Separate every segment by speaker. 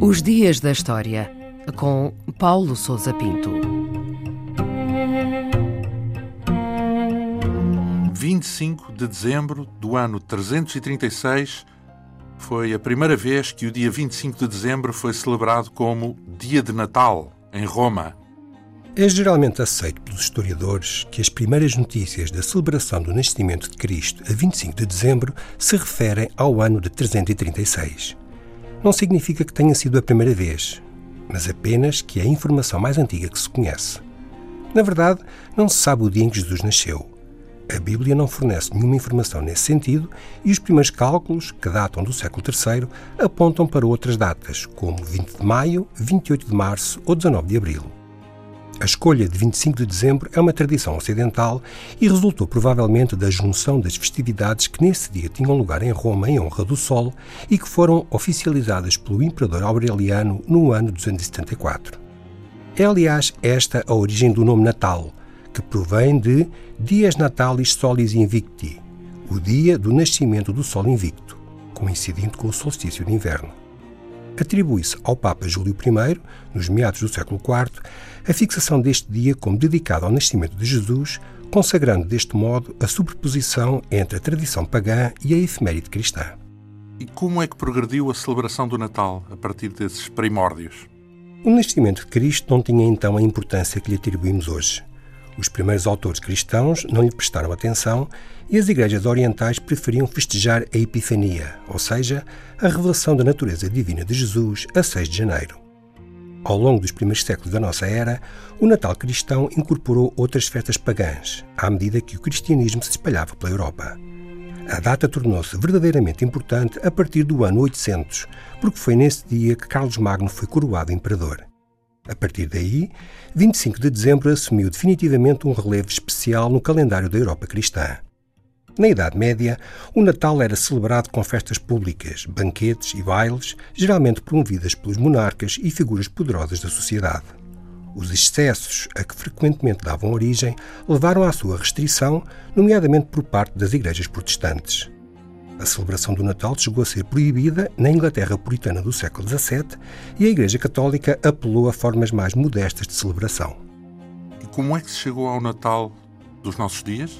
Speaker 1: Os Dias da História, com Paulo Souza Pinto.
Speaker 2: 25 de dezembro do ano 336 foi a primeira vez que o dia 25 de dezembro foi celebrado como Dia de Natal, em Roma.
Speaker 3: É geralmente aceito pelos historiadores que as primeiras notícias da celebração do nascimento de Cristo a 25 de dezembro se referem ao ano de 336. Não significa que tenha sido a primeira vez, mas apenas que é a informação mais antiga que se conhece. Na verdade, não se sabe o dia em que Jesus nasceu. A Bíblia não fornece nenhuma informação nesse sentido e os primeiros cálculos, que datam do século III, apontam para outras datas, como 20 de maio, 28 de março ou 19 de abril. A escolha de 25 de dezembro é uma tradição ocidental e resultou provavelmente da junção das festividades que nesse dia tinham lugar em Roma em honra do Sol e que foram oficializadas pelo imperador Aureliano no ano 274. É, aliás, esta a origem do nome Natal, que provém de Dias Natalis Solis Invicti, o dia do nascimento do Sol Invicto, coincidente com o solstício de inverno. Atribui-se ao Papa Júlio I, nos meados do século IV, a fixação deste dia como dedicado ao nascimento de Jesus, consagrando deste modo a superposição entre a tradição pagã e a efeméride cristã.
Speaker 2: E como é que progrediu a celebração do Natal a partir desses primórdios?
Speaker 3: O nascimento de Cristo não tinha então a importância que lhe atribuímos hoje. Os primeiros autores cristãos não lhe prestaram atenção e as igrejas orientais preferiam festejar a Epifania, ou seja, a revelação da natureza divina de Jesus, a 6 de janeiro. Ao longo dos primeiros séculos da nossa era, o Natal cristão incorporou outras festas pagãs, à medida que o cristianismo se espalhava pela Europa. A data tornou-se verdadeiramente importante a partir do ano 800, porque foi nesse dia que Carlos Magno foi coroado imperador. A partir daí, 25 de dezembro assumiu definitivamente um relevo especial no calendário da Europa cristã. Na Idade Média, o Natal era celebrado com festas públicas, banquetes e bailes, geralmente promovidas pelos monarcas e figuras poderosas da sociedade. Os excessos a que frequentemente davam origem levaram à sua restrição, nomeadamente por parte das igrejas protestantes. A celebração do Natal chegou a ser proibida na Inglaterra puritana do século XVII e a Igreja Católica apelou a formas mais modestas de celebração.
Speaker 2: E como é que se chegou ao Natal dos nossos dias?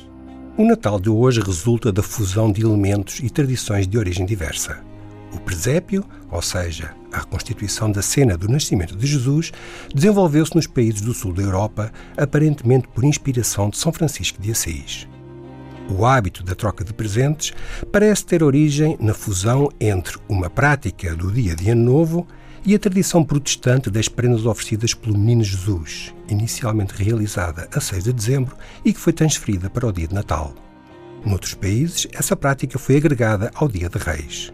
Speaker 3: O Natal de hoje resulta da fusão de elementos e tradições de origem diversa. O presépio, ou seja, a reconstituição da cena do nascimento de Jesus, desenvolveu-se nos países do sul da Europa, aparentemente por inspiração de São Francisco de Assis. O hábito da troca de presentes parece ter origem na fusão entre uma prática do dia de Ano Novo e a tradição protestante das prendas oferecidas pelo Menino Jesus, inicialmente realizada a 6 de dezembro e que foi transferida para o dia de Natal. Noutros países, essa prática foi agregada ao Dia de Reis.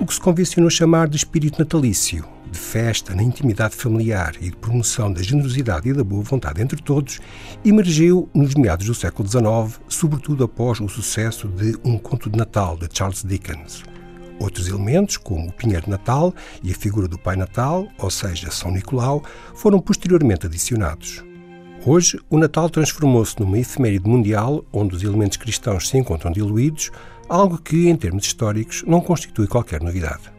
Speaker 3: O que se convencionou chamar de espírito natalício, de festa na intimidade familiar e de promoção da generosidade e da boa vontade entre todos, emergiu nos meados do século XIX, sobretudo após o sucesso de Um Conto de Natal, de Charles Dickens. Outros elementos, como o Pinheiro Natal e a figura do Pai Natal, ou seja, São Nicolau, foram posteriormente adicionados. Hoje, o Natal transformou-se numa efeméride mundial onde os elementos cristãos se encontram diluídos, algo que, em termos históricos, não constitui qualquer novidade.